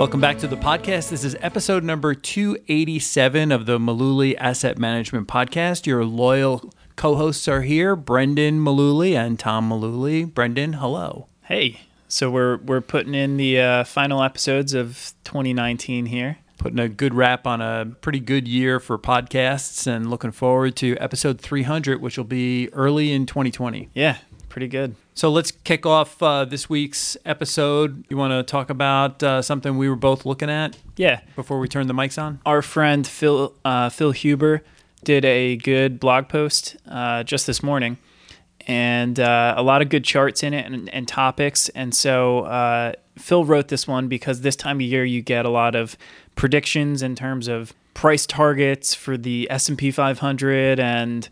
Welcome back to the podcast. This is episode number 287 of the Mullooly Asset Management Podcast. Your loyal co hosts are here Brendan Mullooly and Tom Mullooly. Brendan, hello. Hey, so we're we're putting in the uh, final episodes of 2019 here. Putting a good wrap on a pretty good year for podcasts and looking forward to episode 300, which will be early in 2020. Yeah, pretty good. So let's kick off uh, this week's episode. You want to talk about uh, something we were both looking at Yeah, before we turn the mics on? our friend Phil uh, Phil Huber did a good blog post uh, just this morning, and uh, a lot of good charts in it and, and topics. And so uh, Phil wrote this one because this time of year you get a lot of predictions in terms of price targets for the S and P 500 and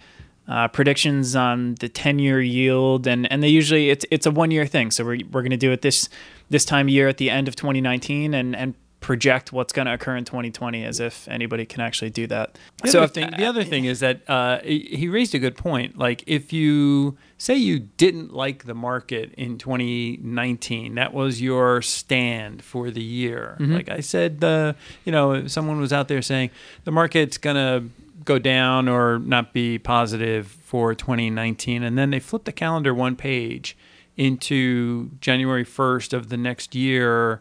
uh, predictions on the 10-year yield, and and they usually it's it's a one-year thing. So we're we're going to do it this this time of year at the end of 2019, and and project what's going to occur in 2020 as if anybody can actually do that. The so other if thing, the other thing is that uh, he raised a good point. Like if you say you didn't like the market in 2019, that was your stand for the year. Like I said, the you know someone was out there saying the market's gonna go down or not be positive for 2019, and then they flip the calendar one page into January 1st of the next year.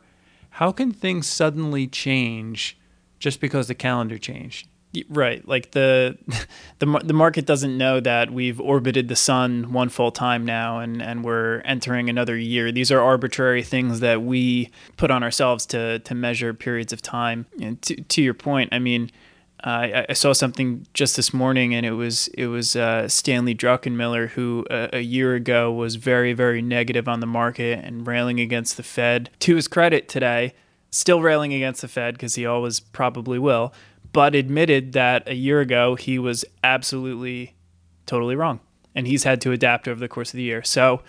How can things suddenly change just because the calendar changed? Right, like the the the market doesn't know that we've orbited the sun one full time now, and and we're entering another year. These are arbitrary things that we put on ourselves to to measure periods of time. And to to your point, I mean, uh, I, saw something just this morning, and it was it was uh, Stanley Druckenmiller who uh, a year ago was very very negative on the market and railing against the Fed. To his credit, today still railing against the Fed because he always probably will, but admitted that a year ago he was absolutely totally wrong, and he's had to adapt over the course of the year. So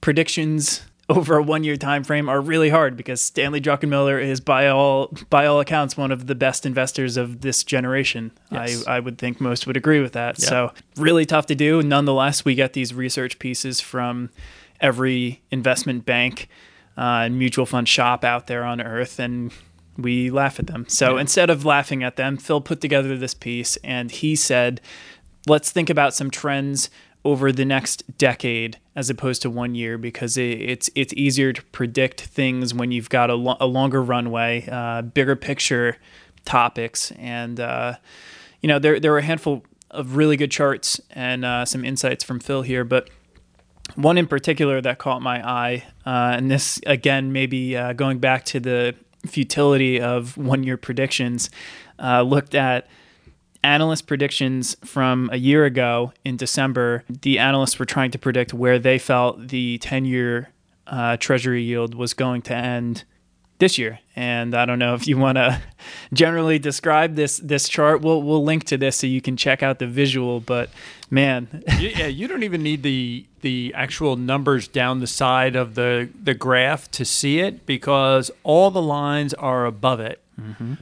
predictions over a one year time frame are really hard because Stanley Druckenmiller is by all by all accounts one of the best investors of this generation. Yes. I, I would think most would agree with that. Yeah. So really tough to do. Nonetheless, we get these research pieces from every investment bank uh, and mutual fund shop out there on earth and we laugh at them. So Yeah. instead of laughing at them, Phil put together this piece and he said, let's think about some trends over the next decade as opposed to one year because it, it's it's easier to predict things when you've got a, lo- a longer runway, uh, bigger picture topics, and uh, you know there there were a handful of really good charts and uh, some insights from Phil here, but one in particular that caught my eye, uh, and this again maybe uh, going back to the futility of one year predictions, uh, looked at analyst predictions from a year ago in December. The analysts were trying to predict where they felt the 10 year uh, treasury yield was going to end this year. And I don't know if you want to generally describe this this chart. We'll we'll link to this so you can check out the visual. But man, You- yeah, you don't even need the the actual numbers down the side of the the graph to see it because all the lines are above it.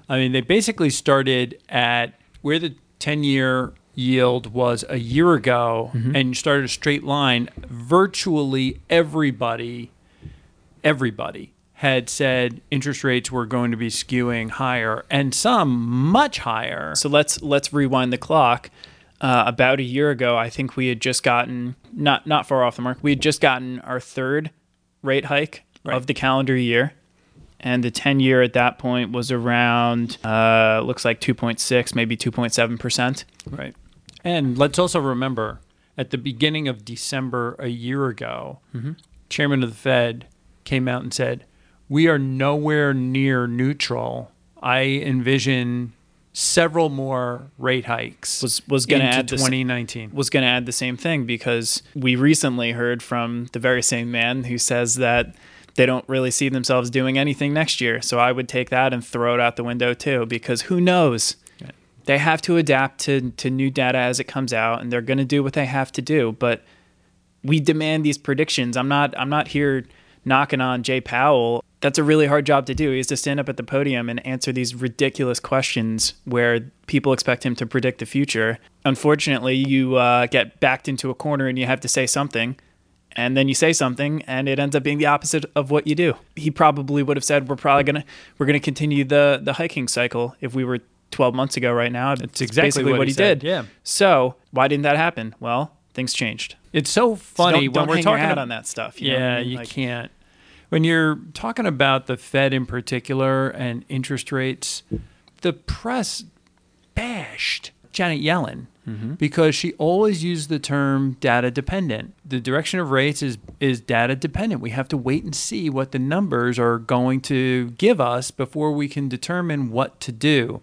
I mean, they basically started at where the ten year yield was a year ago, and you started a straight line. Virtually everybody, everybody had said interest rates were going to be skewing higher, and some much higher. So let's let's rewind the clock. Uh, about a year ago, I think we had just gotten not not far off the mark. We had just gotten our third rate hike Right. of the calendar year, and the ten year at that point was around uh, looks like two point six, maybe two point seven percent. Right. And let's also remember at the beginning of December a year ago, Chairman of the Fed came out and said, We are nowhere near neutral. I envision several more rate hikes Was was going to add the 2019. was going to add the same thing because we recently heard from the very same man who says that they don't really see themselves doing anything next year. So I would take that and throw it out the window too because who knows? Right. They have to adapt to, to new data as it comes out and they're going to do what they have to do, but we demand these predictions. I'm not I'm not here knocking on Jay Powell. That's a really hard job to do. He has to stand up at the podium and answer these ridiculous questions where people expect him to predict the future. Unfortunately, you uh, get backed into a corner and you have to say something. And then you say something and it ends up being the opposite of what you do. He probably would have said we're probably going to we're going to continue the the hiking cycle if we were 12 months ago right now. It's exactly basically what what, he he, did. yeah. So, why didn't that happen? Well, things changed. It's so So funny don't, don't when we're talking about, on that stuff. you know yeah, I mean? you Like, can't. When you're talking about the Fed in particular and interest rates, the press bashed Janet Yellen Mm-hmm. because she always used the term data dependent. The direction of rates is is data dependent. We have to wait and see what the numbers are going to give us before we can determine what to do.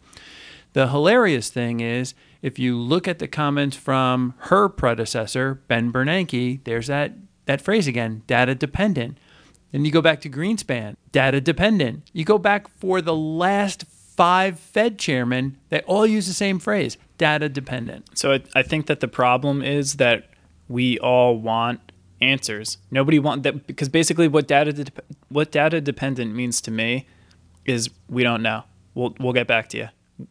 The hilarious thing is, if you look at the comments from her predecessor, Ben Bernanke, there's that, that phrase again, data dependent. Then you go back to Greenspan, data dependent. You go back for the last five Fed chairmen, they all use the same phrase, data dependent. So I, I think that the problem is that we all want answers. Nobody want that because basically what data dep what data dependent means to me is we don't know. We'll we'll get back to you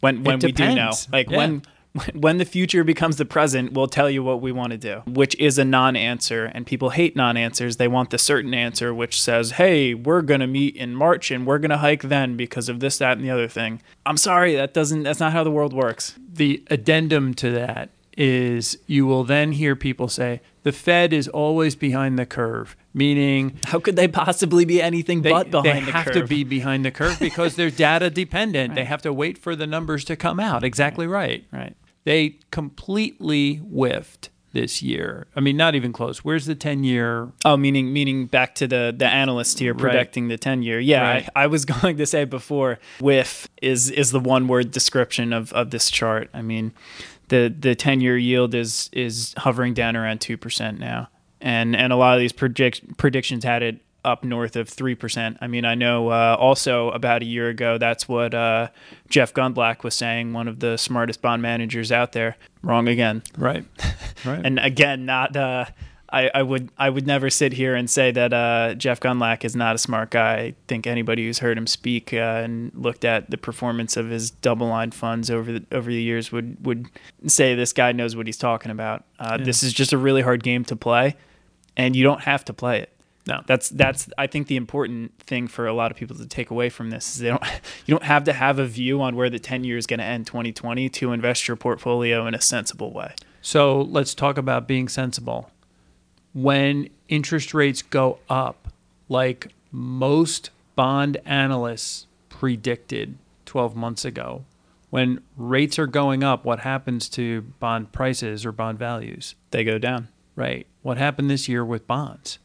when when we do know. Like Yeah. when when the future becomes the present, we'll tell you what we want to do, which is a non-answer. And people hate non-answers. They want the certain answer, which says, "Hey, we're gonna meet in March and we're gonna hike then because of this, that, and the other thing." I'm sorry, that doesn't. That's not how the world works. The addendum to that is you will then hear people say, the Fed is always behind the curve, meaning How could they possibly be anything they, but behind the curve? they have to be behind the curve because they're data dependent. They have to wait for the numbers to come out. Exactly right. right. They completely whiffed this year. I mean, not even close. Where's the 10 year? Oh, meaning meaning back to the the analyst here Right. predicting the ten year. Yeah, Right. I, I was going to say before, whiff is is the one word description of of this chart. I mean, the the ten year yield is is hovering down around two percent now, and and a lot of these predict, predictions had it up north of three percent. I mean, I know uh, also about a year ago that's what uh, Jeff Gundlach was saying, one of the smartest bond managers out there. Wrong again. Right. Right. And again, not uh, I, I would I would never sit here and say that uh, Jeff Gundlach is not a smart guy. I think anybody who's heard him speak uh, and looked at the performance of his DoubleLine funds over the over the years would would say this guy knows what he's talking about. Uh, This is just a really hard game to play, and you don't have to play it. No. That's that's I think the important thing for a lot of people to take away from this is they don't you don't have to have a view on where the 10 year is going to end 2020 to invest your portfolio in a sensible way. So let's talk about being sensible. When interest rates go up, like most bond analysts predicted 12 months ago, when rates are going up, what happens to bond prices or bond values? They go down. Right. What happened this year with bonds?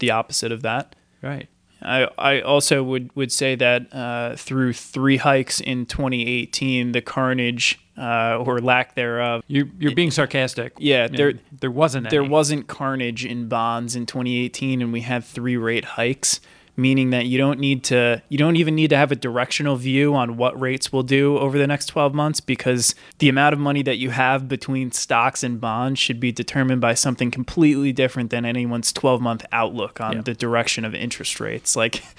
The opposite of that. Right. I, I also would, would say that uh, through three hikes in 2018, the carnage uh, or lack thereof, You're, you're being sarcastic. yeah, there there wasn't there wasn't carnage in bonds in 2018, and we had three rate hikes, meaning that you don't need to you don't even need to have a directional view on what rates will do over the next 12 months because the amount of money that you have between stocks and bonds should be determined by something completely different than anyone's 12 month outlook on Yeah. the direction of interest rates. Like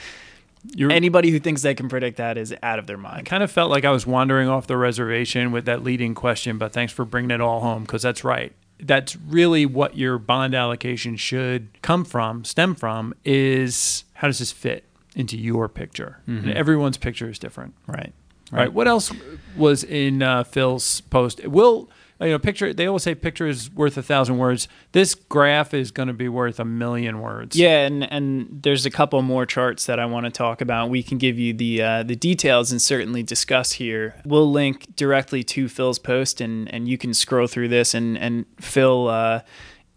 You're, anybody who thinks they can predict that is out of their mind. I kind of felt like I was wandering off the reservation with that leading question, but thanks for bringing it all home because that's right. That's really what your bond allocation should come from, stem from, is how does this fit into your picture? And everyone's picture is different. Right. Right. What else was in uh, Phil's post? Will you know? Picture. They always say picture is worth a thousand words. This graph is going to be worth a million words. Yeah, and and there's a couple more charts that I want to talk about. We can give you the uh, the details and certainly discuss here. We'll link directly to Phil's post, and and you can scroll through this. And and Phil uh,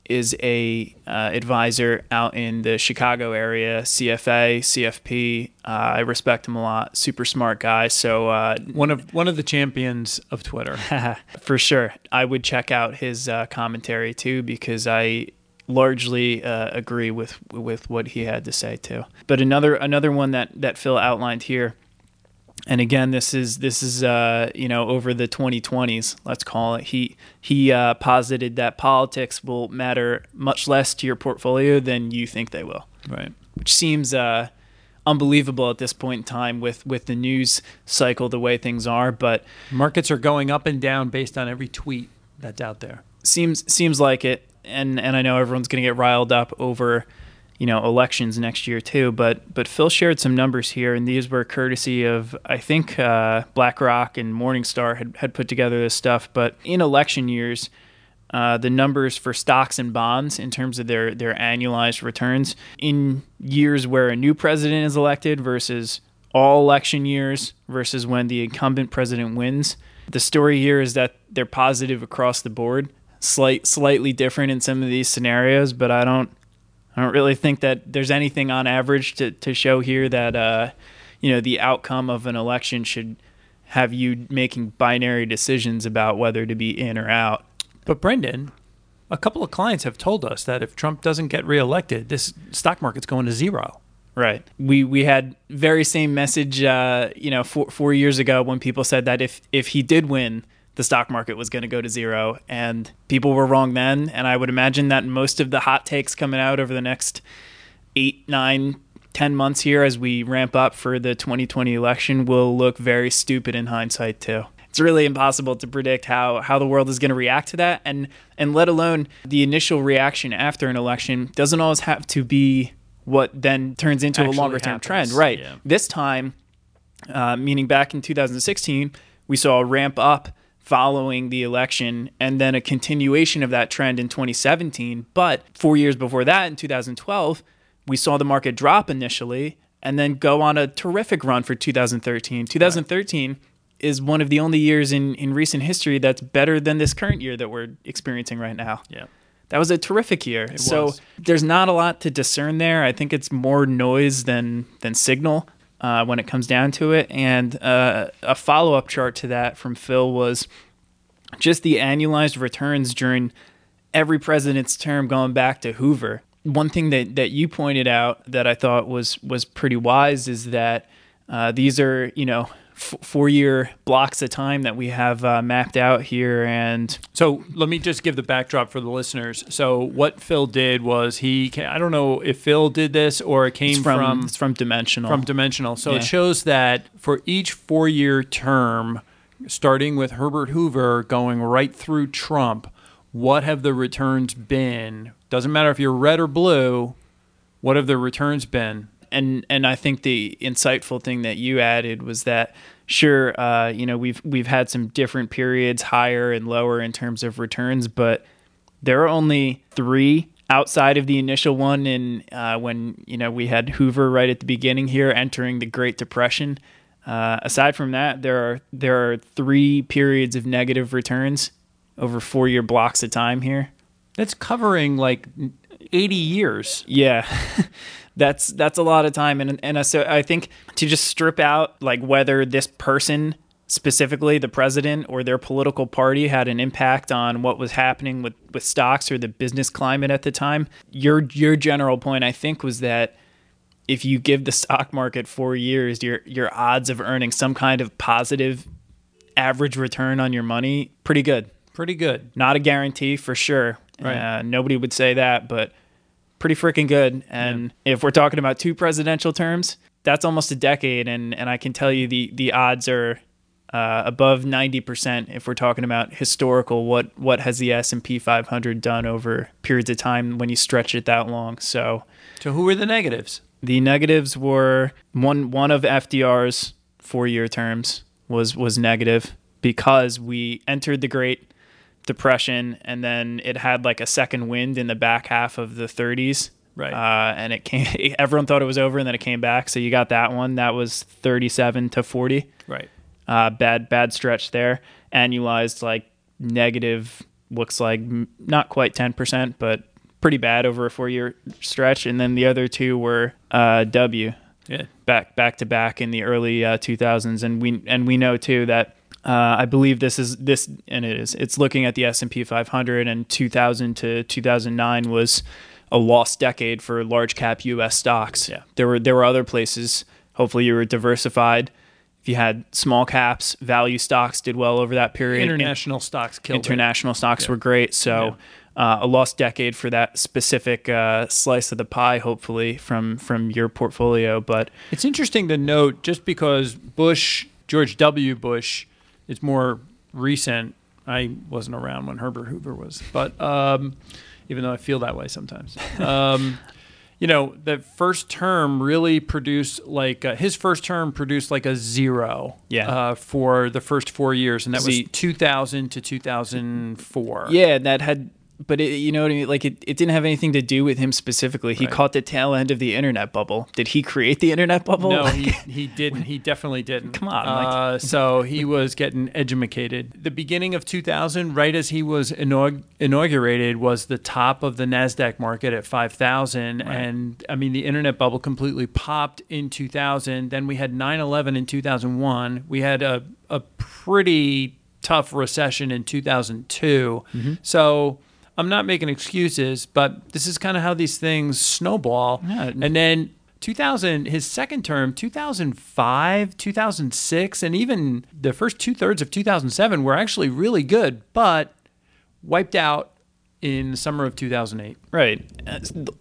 is a uh, advisor out in the Chicago area, CFA, CFP. Uh, I respect him a lot. Super smart guy. So uh, One of one of the champions of Twitter. for sure. I would check out his uh, commentary too because I largely uh, agree with with what he had to say too. But another another one that that Phil outlined here, and again this is this is uh, you know over the 2020s let's call it. He he uh, posited that politics will matter much less to your portfolio than you think they will, right. which seems. Uh, unbelievable at this point in time with with the news cycle the way things are but Markets are going up and down based on every tweet that's out there. seems seems like it and and I know everyone's going to get riled up over you know elections next year too. But but Phil shared some numbers here, and these were courtesy of I think uh, BlackRock and Morningstar had had put together this stuff. But in election years. Uh, the numbers for stocks and bonds in terms of their, their annualized returns in years where a new president is elected versus all election years versus when the incumbent president wins. The story here is that they're positive across the board. Slight, slightly different in some of these scenarios, but I don't, I don't really think that there's anything on average to, to show here that, uh, you know, the outcome of an election should have you making binary decisions about whether to be in or out. But Brendan, a couple of clients have told us that if Trump doesn't get reelected, this stock market's going to zero. Right. We we had very same message, uh, you know, four, four years ago when people said that if if he did win, the stock market was going to go to zero, and people were wrong then. And I would imagine that most of the hot takes coming out over the next eight, nine, ten months here as we ramp up for the 2020 election will look very stupid in hindsight too it's really impossible to predict how how the world is going to react to that and and let alone the initial reaction after an election doesn't always have to be what then turns into Actually a longer term trend right Yeah. this time uh, meaning back in 2016 we saw a ramp up following the election and then a continuation of that trend in 2017 but 4 years before that in 2012 we saw the market drop initially and then go on a terrific run for 2013 2013 is one of the only years in, in recent history that's better than this current year that we're experiencing right now. Yeah. That was a terrific year. so was. there's not a lot to discern there. I think it's more noise than than signal uh, when it comes down to it. And uh, a follow up chart to that from Phil was just the annualized returns during every president's term going back to Hoover. One thing that, that you pointed out that I thought was was pretty wise is that uh, these are you know f- four year blocks of time that we have uh, mapped out here, and So let me just give the backdrop for the listeners. So what Phil did was he I don't know if Phil did this or it came from, from it's from Dimensional. from Dimensional. So Yeah. it shows that for each four year term, starting with Herbert Hoover going right through Trump, what have the returns been? Doesn't matter if you're red or blue, what have the returns been? And and I think the insightful thing that you added was that sure, uh, you know, we've we've had some different periods, higher and lower in terms of returns, but there are only three outside of the initial one in uh, when you know we had Hoover right at the beginning here, entering the Great Depression. Uh, aside from that, there are there are three periods of negative returns over four year blocks of time here. That's covering like 80 years. Yeah, that's that's a lot of time, and and so I think to just strip out like whether this person specifically the president or their political party had an impact on what was happening with with stocks or the business climate at the time. Your your general point, I think, was that if you give the stock market four years, your your odds of earning some kind of positive average return on your money pretty good. Pretty good. Not a guarantee for sure. Right. Uh, nobody would say that, but pretty freaking good. And if we're talking about two presidential terms, that's almost a decade, and and I can tell you the the odds are uh, above ninety percent if we're talking about historical. What what has the S and P 500 done over periods of time when you stretch it that long? So So who were the negatives? the negatives were one one of FDR's four year terms was was negative because we entered the Great Depression and then it had like a second wind in the back half of the 30s. Right. Uh, and it came. Everyone thought it was over, and then it came back. So you got that one. That was 37 to 40. Right. Uh, bad bad stretch there. Annualized like negative looks like not quite 10%, but pretty bad over a four year stretch. And then the other two were uh, W Yeah. back back to back in the early uh, 2000s, and we and we know too that uh, I believe this is this and it is it's looking at the S and P 500 and 2000 to 2009 was a lost decade for large cap U.S. stocks. Yeah. there were there were other places. Hopefully, you were diversified. If you had small caps, value stocks did well over that period. International stocks killed it. international stocks were great. So uh, a lost decade for that specific uh, slice of the pie, hopefully from from your portfolio. But It's interesting to note just because Bush, George W. Bush, is more recent. I wasn't around when Herbert Hoover was, but um, even though I feel that way sometimes. Um, you know, the first term really produced like uh, his first term produced like a zero. Yeah. Uh, for the first four years, and that was See- 2000 to 2004. Yeah, that had, but it, you know what I mean? Like it, it didn't have anything to do with him specifically. He Right. caught the tail end of the internet bubble. Did he create the internet bubble? No, Like- he, he didn't. He definitely didn't. Come on, like- Uh, so he was getting edumacated. The beginning of 2000, right as he was inaug- inaugurated, was the top of the Nasdaq market at 5,000, and I mean the internet bubble completely popped in 2000. Then we had 9/11 in 2001. We had a a pretty tough recession in 2002. Mm-hmm. So. I'm not making excuses, but this is kind of how these things snowball. Yeah. And then 2000, his second term, 2005, 2006, and even the first two thirds of 2007 were actually really good, but wiped out in the summer of 2008. Right.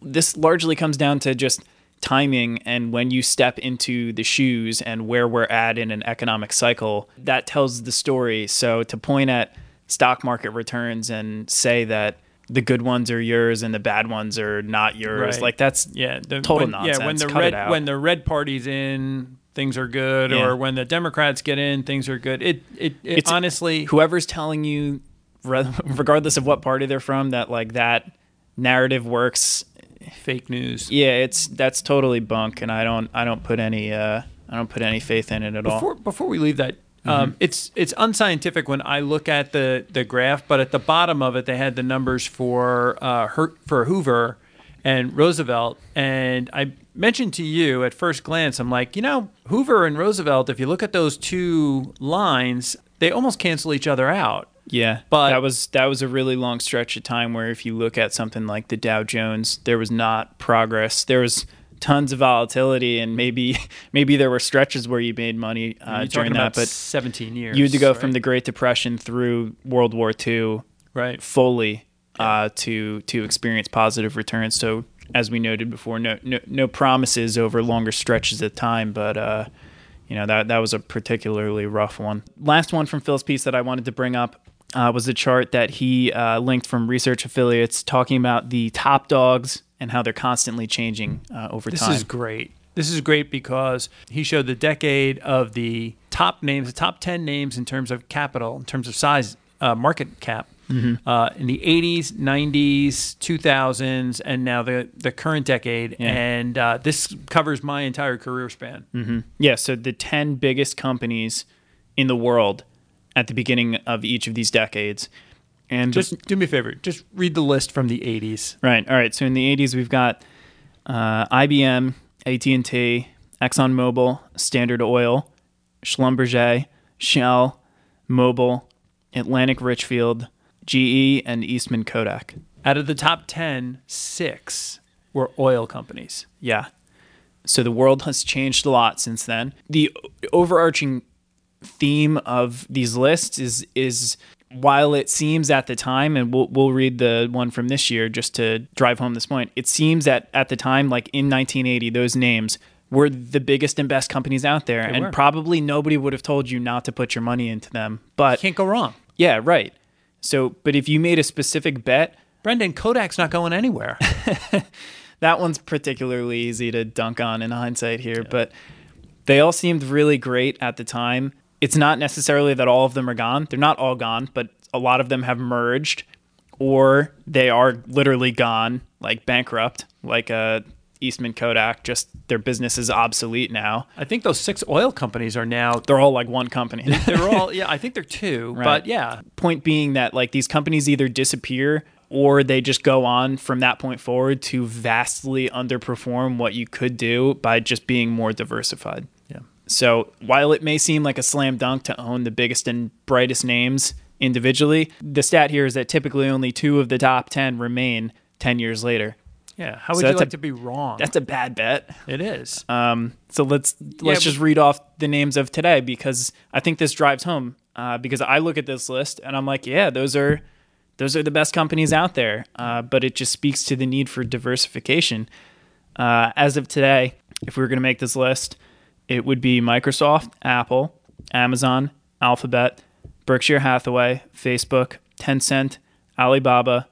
This largely comes down to just timing and when you step into the shoes and where we're at in an economic cycle. That tells the story. So to point at stock market returns and say that the good ones are yours and the bad ones are not yours, Right. like that's Yeah, the, Total when, Yeah, when the Cut red when the red party's in, things are good, Yeah. or when the Democrats get in, things are good. It it, it It's- honestly whoever's telling you, regardless of what party they're from, that like that narrative works. fake news. Yeah, it's that's totally bunk, and I don't I don't put any uh I don't put any faith in it at all. Before before we leave that, um, it's it's unscientific when I look at the the graph, but at the bottom of it, they had the numbers for uh, Her- for Hoover and Roosevelt, and I mentioned to you at first glance, I'm like, you know, Hoover and Roosevelt. If you look at those two lines, they almost cancel each other out. Yeah, But- that was that was a really long stretch of time where if you look at something like the Dow Jones, there was not progress. There was tons of volatility, and maybe maybe there were stretches where you made money uh, during that, about but 17 years. you had to go from the Great Depression through World War II right. fully uh, to to experience positive returns. So as we noted before, no no, no promises over longer stretches of time, but uh, you know that that was a particularly rough one. Last one from Phil's piece that I wanted to bring up uh, was a chart that he uh, linked from research affiliates talking about the top dogs and how they're constantly changing uh, over This time. This is great. This is great because he showed the decade of the top names, the top 10 names in terms of capital, in terms of size, uh, market cap. Mm-hmm. Uh, in the 80s, 90s, 2000s, and now the, the current decade. Yeah. And uh, this covers my entire career span. Yeah, so the 10 biggest companies in the world at the beginning of each of these decades. And Just do me a favor. Just read the list from the 80s. Right. All right. So in the 80s, we've got uh, IBM, AT&T, ExxonMobil, Standard Oil, Schlumberger, Shell, Mobil, Atlantic Richfield, GE, and Eastman Kodak. Out of the top 10, six were oil companies. Yeah. So the world has changed a lot since then. The overarching theme of these lists is is while it seems at the time, and we'll we'll read the one from this year just to drive home this point. It seems that at the time, like in 1980, those names were the biggest and best companies out there, and were. probably nobody would have told you not to put your money into them. But Can't go wrong. yeah, right. So, but if you made a specific bet, Brendan, Kodak's not going anywhere. that one's particularly easy to dunk on in hindsight here, but they all seemed really great at the time. It's not necessarily that all of them are gone. They're not all gone, but a lot of them have merged or they are literally gone, like bankrupt, like uh, Eastman Kodak, just their business is obsolete now. I think those six oil companies are now They're all like one company. They're all yeah. I think they're two, Right. but yeah, point being that like these companies either disappear or they just go on from that point forward to vastly underperform what you could do by just being more diversified. Yeah. So while it may seem like a slam dunk to own the biggest and brightest names individually, the stat here is that typically only two of the top 10 remain 10 years later. Yeah. How So would you like a- to be wrong? That's a bad bet. it is. Um, so let's let's but- just read off the names of today because I think this drives home. Uh, because I look at this list and I'm like, yeah, those are those are the best companies out there. Uh, but it just speaks to the need for diversification. Uh, as of today, if we were going to make this list, it would be Microsoft, Apple, Amazon, Alphabet, Berkshire Hathaway, Facebook, Tencent, Alibaba,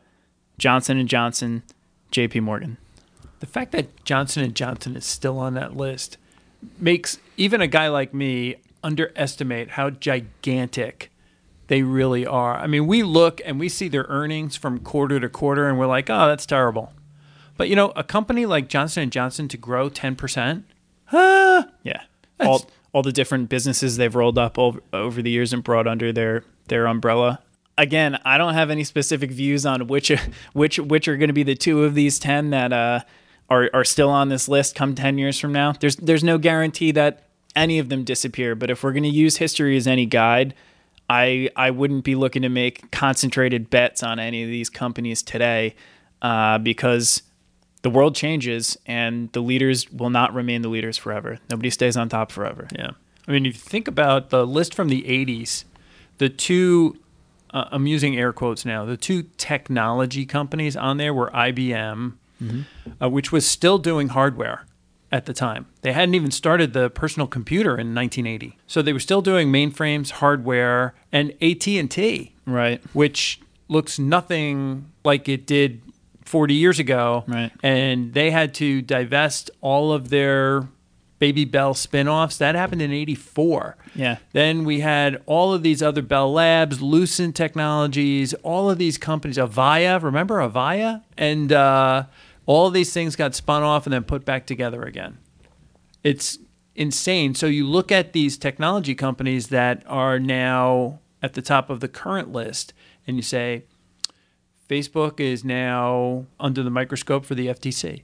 Johnson and Johnson, J.P. Morgan. The fact that Johnson and Johnson is still on that list makes even a guy like me underestimate how gigantic they really are. I mean, we look and we see their earnings from quarter to quarter and we're like, "Oh, that's terrible." But you know, a company like Johnson and Johnson to grow 10%, ah, Yeah. All all the different businesses they've rolled up over, over the years and brought under their their umbrella. Again, I don't have any specific views on which which which are going to be the two of these 10 that uh are are still on this list come 10 years from now. There's there's no guarantee that any of them disappear, but if we're going to use history as any guide, I I wouldn't be looking to make concentrated bets on any of these companies today uh, because the world changes and the leaders will not remain the leaders forever. Nobody stays on top forever. Yeah. I mean, if you think about the list from the 80s, the two, uh, I'm using air quotes now, the two technology companies on there were IBM, uh, which was still doing hardware at the time. They hadn't even started the personal computer in 1980. So they were still doing mainframes, hardware, and AT&T, Right. which looks nothing like it did 40 years ago. Right. And they had to divest all of their Baby Bell spin-offs. That happened in 84. Yeah. Then we had all of these other Bell Labs, Lucent Technologies, all of these companies, Avaya, remember Avaya? And uh, all of these things got spun off and then put back together again. It's insane. So you look at these technology companies that are now at the top of the current list and you say, Facebook is now under the microscope for the FTC.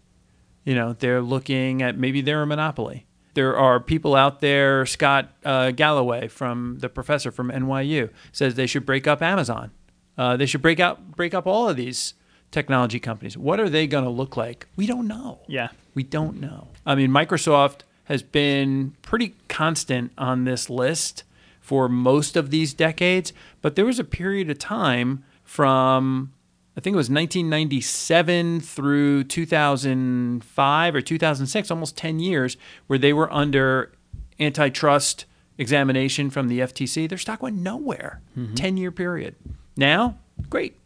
You know, they're looking at maybe they're a monopoly. There are people out there. Scott uh, Galloway from the professor from NYU says they should break up Amazon. Uh, they should break out break up all of these technology companies. What are they going to look like? We don't know. Yeah. We don't know. I mean, Microsoft has been pretty constant on this list for most of these decades, but there was a period of time from I think it was 1997 through 2005 or 2006, almost 10 years, where they were under antitrust examination from the FTC. Their stock went nowhere. 10 year period. Now, great.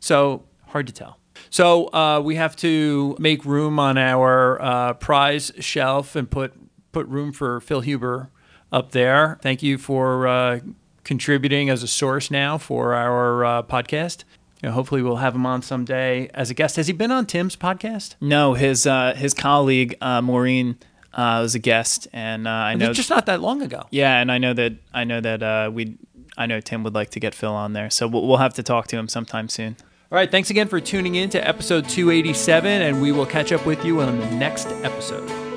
So hard to tell. So uh, we have to make room on our uh, prize shelf and put put room for Phil Huber up there. Thank you for uh, contributing as a source now for our uh, podcast. You know, hopefully, we'll have him on someday as a guest. Has he been on Tim's podcast? No, his uh, his colleague uh, Maureen uh, was a guest, and uh, I know just not that long ago. Yeah, and I know that I know that uh, we I know Tim would like to get Phil on there, so we'll, we'll have to talk to him sometime soon. All right, thanks again for tuning in to episode 287, and we will catch up with you on the next episode.